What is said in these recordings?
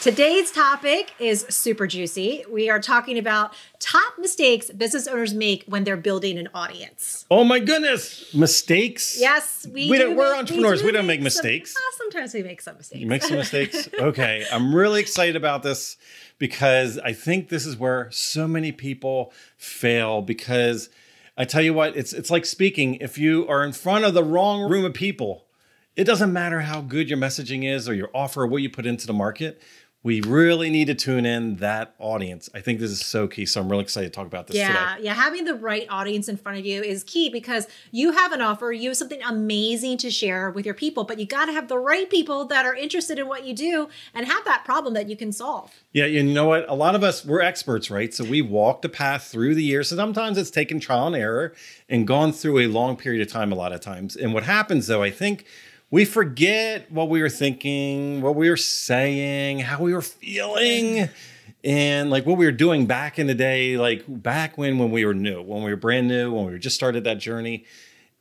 Today's topic is super juicy. We are talking about top mistakes business owners make when they're building an audience. Oh my goodness, mistakes? Yes, we, we do we're make, entrepreneurs. We, do don't make some- mistakes. ah, sometimes we make some mistakes. You make some mistakes? Okay, I'm really excited about this because I think this is where so many people fail because I tell you what, it's it's like speaking. If you are in front of the wrong room of people, it doesn't matter how good your messaging is or your offer or what you put into the market. We really need to tune in that audience. I think this is so key. So I'm really excited to talk about this Yeah, today. yeah. Having the right audience in front of you is key because you have an offer, you have something amazing to share with your people, but you got to have the right people that are interested in what you do and have that problem that you can solve. Yeah, and you know what? A lot of us, we're experts, right? So we walked a path through the years. So sometimes it's taken trial and error and gone through a long period of time, a lot of times. And what happens though, I think we forget what we were thinking, what we were saying, how we were feeling, and like what we were doing back in the day, like back when when we were new, when we were brand new, when we just started that journey.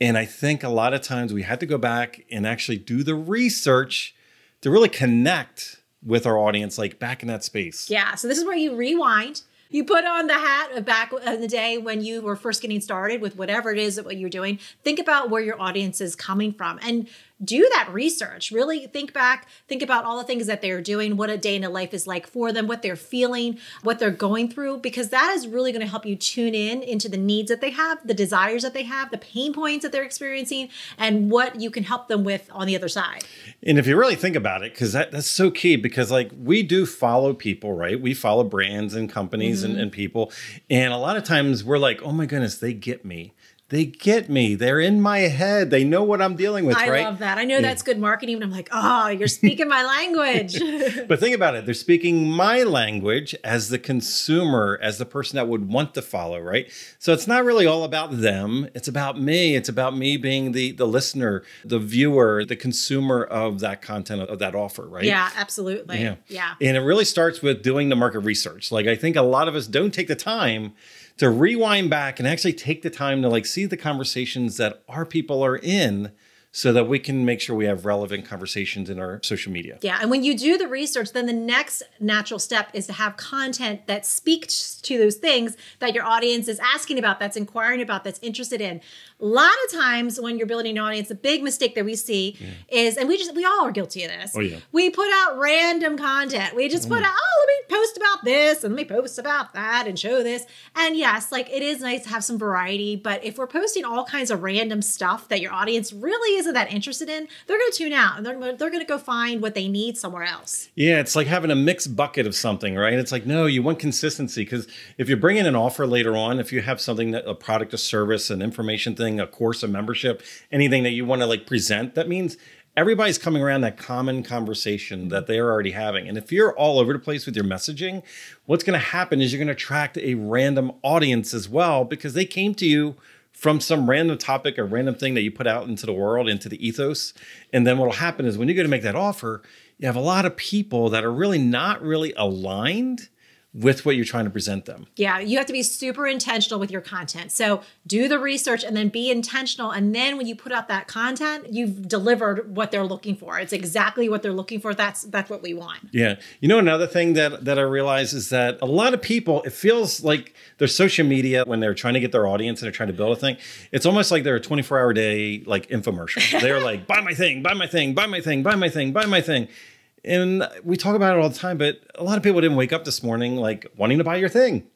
And I think a lot of times we had to go back and actually do the research to really connect with our audience, like back in that space. Yeah. So this is where you rewind. You put on the hat of back in the day when you were first getting started with whatever it is that what you're doing. Think about where your audience is coming from and do that research. Really think back, think about all the things that they're doing, what a day in a life is like for them, what they're feeling, what they're going through, because that is really going to help you tune in into the needs that they have, the desires that they have, the pain points that they're experiencing, and what you can help them with on the other side. And if you really think about it, because that, that's so key, because like we do follow people, right? We follow brands and companies Mm-hmm. and, and people. And a lot of times we're like, oh my goodness, they get me. They get me. They're in my head. They know what I'm dealing with, I right? love that. I know that's good marketing, but I'm like, oh, you're speaking my language. But think about it. They're speaking my language as the consumer, as the person that would want to follow, right? So it's not really all about them. It's about me. It's about me being the the listener, the viewer, the consumer of that content of that offer, right? Yeah, absolutely. Yeah. Yeah. And it really starts with doing the market research. Like I think a lot of us don't take the time to rewind back and actually take the time to like see the conversations that our people are in so that we can make sure we have relevant conversations in our social media. Yeah. And when you do the research, then the next natural step is to have content that speaks to those things that your audience is asking about, that's inquiring about, that's interested in. A lot of times when you're building an audience, a big mistake that we see is, and we just, we all are guilty of this. Oh, yeah. We put out random content. We just oh, put out, oh, let me this and let me post about that and show this. And yes, like it is nice to have some variety, but if we're posting all kinds of random stuff that your audience really isn't that interested in, they're going to tune out and they're, they're going to go find what they need somewhere else. Yeah, it's like having a mixed bucket of something, right? It's like, no, you want consistency because if you're bringing an offer later on, if you have something that a product, a service, an information thing, a course, a membership, anything that you want to like present, that means everybody's coming around that common conversation that they're already having. And if you're all over the place with your messaging, what's going to happen is you're going to attract a random audience as well because they came to you from some random topic or random thing that you put out into the world, into the ethos. And then what'll happen is when you go to make that offer, you have a lot of people that are really not really aligned with what you're trying to present them. Yeah, you have to be super intentional with your content. So do the research and then be intentional. And then when you put out that content, you've delivered what they're looking for. It's exactly what they're looking for. That's that's what we want. Yeah. You know, another thing that that I realize is that a lot of people, it feels like their social media when they're trying to get their audience and they're trying to build a thing, it's almost like they're a 24 hour day like infomercial. they're like, buy my thing, buy my thing, buy my thing, buy my thing, buy my thing. And we talk about it all the time, but a lot of people didn't wake up this morning like wanting to buy your thing.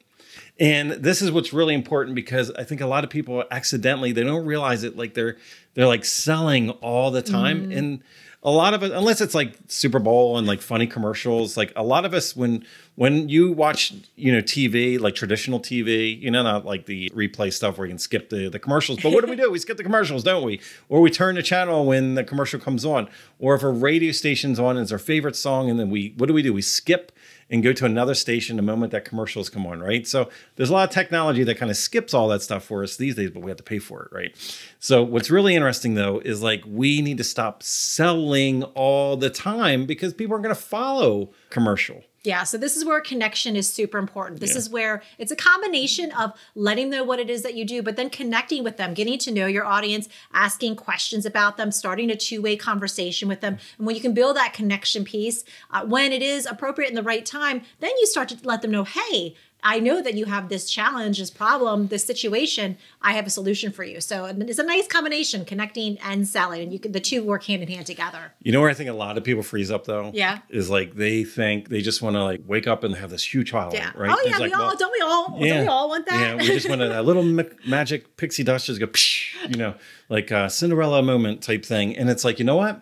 And this is what's really important because I think a lot of people accidentally they don't realize it like they're they're like selling all the time mm-hmm. and a lot of us, unless it's like Super Bowl and like funny commercials like a lot of us when when you watch you know TV like traditional TV you know not like the replay stuff where you can skip the the commercials but what do we do? We skip the commercials don't we? Or we turn the channel when the commercial comes on. Or if a radio station's on and it's our favorite song and then we what do we do? We skip and go to another station the moment that commercials come on, right? So there's a lot of technology that kind of skips all that stuff for us these days, but we have to pay for it, right? So what's really interesting though is like we need to stop selling all the time because people aren't going to follow commercial. Yeah, so this is where connection is super important. This Yeah. is where it's a combination of letting them know what it is that you do, but then connecting with them, getting to know your audience, asking questions about them, starting a two way conversation with them. And when you can build that connection piece, uh, when it is appropriate in the right time, then you start to let them know, hey, I know that you have this challenge, this problem, this situation. I have a solution for you. So it's a nice combination, connecting and selling, and you can, the two work hand in hand together. You know where I think a lot of people freeze up though? Yeah. Is like they think they just want to like wake up and have this huge following, Yeah. right? Oh yeah, like, we all well, don't we all don't we all want that? Yeah, we just want a, a little ma- magic pixie dust just go, psh, you know, like a Cinderella moment type thing. And it's like, you know what?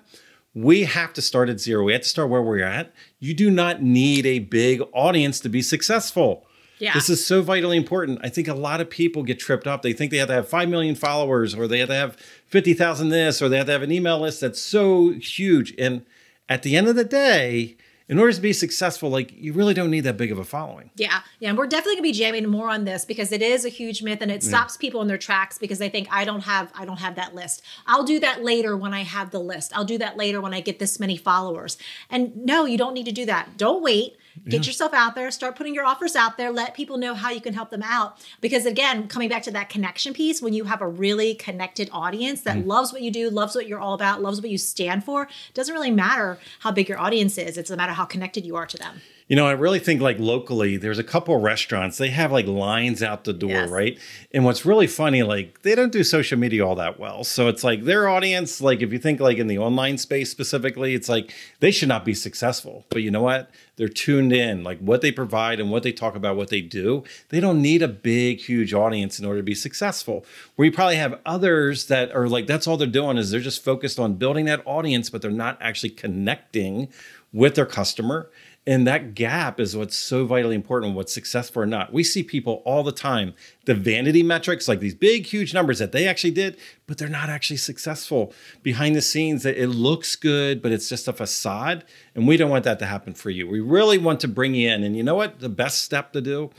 We have to start at zero. We have to start where we're at. You do not need a big audience to be successful. Yeah. This is so vitally important. I think a lot of people get tripped up. They think they have to have 5 million followers or they have to have 50,000 this or they have to have an email list that's so huge. And at the end of the day, in order to be successful, like you really don't need that big of a following. Yeah, yeah, and we're definitely gonna be jamming more on this because it is a huge myth and it stops people in their tracks because they think I don't have I don't have that list. I'll do that later when I have the list. I'll do that later when I get this many followers. And no, you don't need to do that. Don't wait. Get yourself out there, start putting your offers out there, let people know how you can help them out. Because again, coming back to that connection piece, when you have a really connected audience that mm. loves what you do, loves what you're all about, loves what you stand for, doesn't really matter how big your audience is. It's a matter how connected you are to them. You know, I really think like locally, there's a couple of restaurants, they have like lines out the door, Yes. right? And what's really funny, like they don't do social media all that well. So it's like their audience, like if you think like in the online space specifically, it's like they should not be successful. But you know what? They're tuned in, like what they provide and what they talk about, what they do. They don't need a big, huge audience in order to be successful. Where you probably have others that are like, that's all they're doing is they're just focused on building that audience, but they're not actually connecting with their customer. And that gap is what's so vitally important, what's successful or not. We see people all the time, the vanity metrics, like these big, huge numbers that they actually did, but they're not actually successful. Behind the scenes, that it looks good, but it's just a facade. And we don't want that to happen for you. We really want to bring you in. And you know what? The best step to do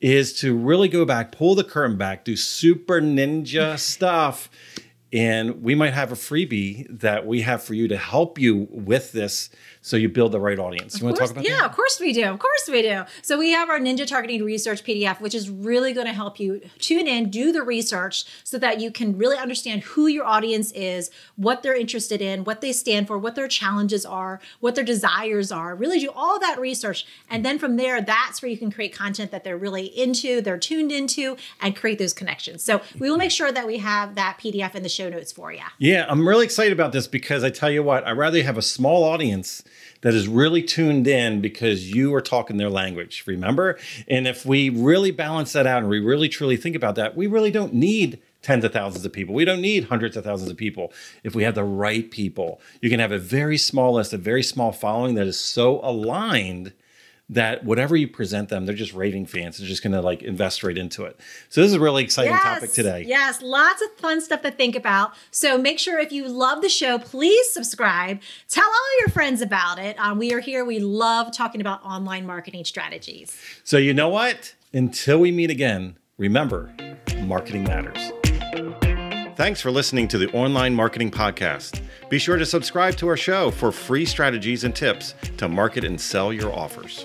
is to really go back, pull the curtain back, do super ninja stuff and we might have a freebie that we have for you to help you with this so you build the right audience. You want to talk about yeah, that? Yeah, of course we do. Of course we do. So we have our Ninja Targeting Research PDF, which is really going to help you tune in, do the research so that you can really understand who your audience is, what they're interested in, what they stand for, what their challenges are, what their desires are. Really do all that research. And then from there, that's where you can create content that they're really into, they're tuned into, and create those connections. So we will make sure that we have that PDF in the show notes for you. Yeah, I'm really excited about this because I tell you what, I'd rather have a small audience that is really tuned in because you are talking their language, remember? And if we really balance that out and we really truly think about that, we really don't need tens of thousands of people. We don't need hundreds of thousands of people. If we have the right people, you can have a very small list, a very small following that is so aligned that whatever you present them, they're just raving fans. They're just going to like invest right into it. So this is a really exciting topic today. Yes, lots of fun stuff to think about. So make sure if you love the show, please subscribe. Tell all your friends about it. Um, we are here. We love talking about online marketing strategies. So you know what? Until we meet again, remember, marketing matters. Thanks for listening to the Online Marketing Podcast. Be sure to subscribe to our show for free strategies and tips to market and sell your offers.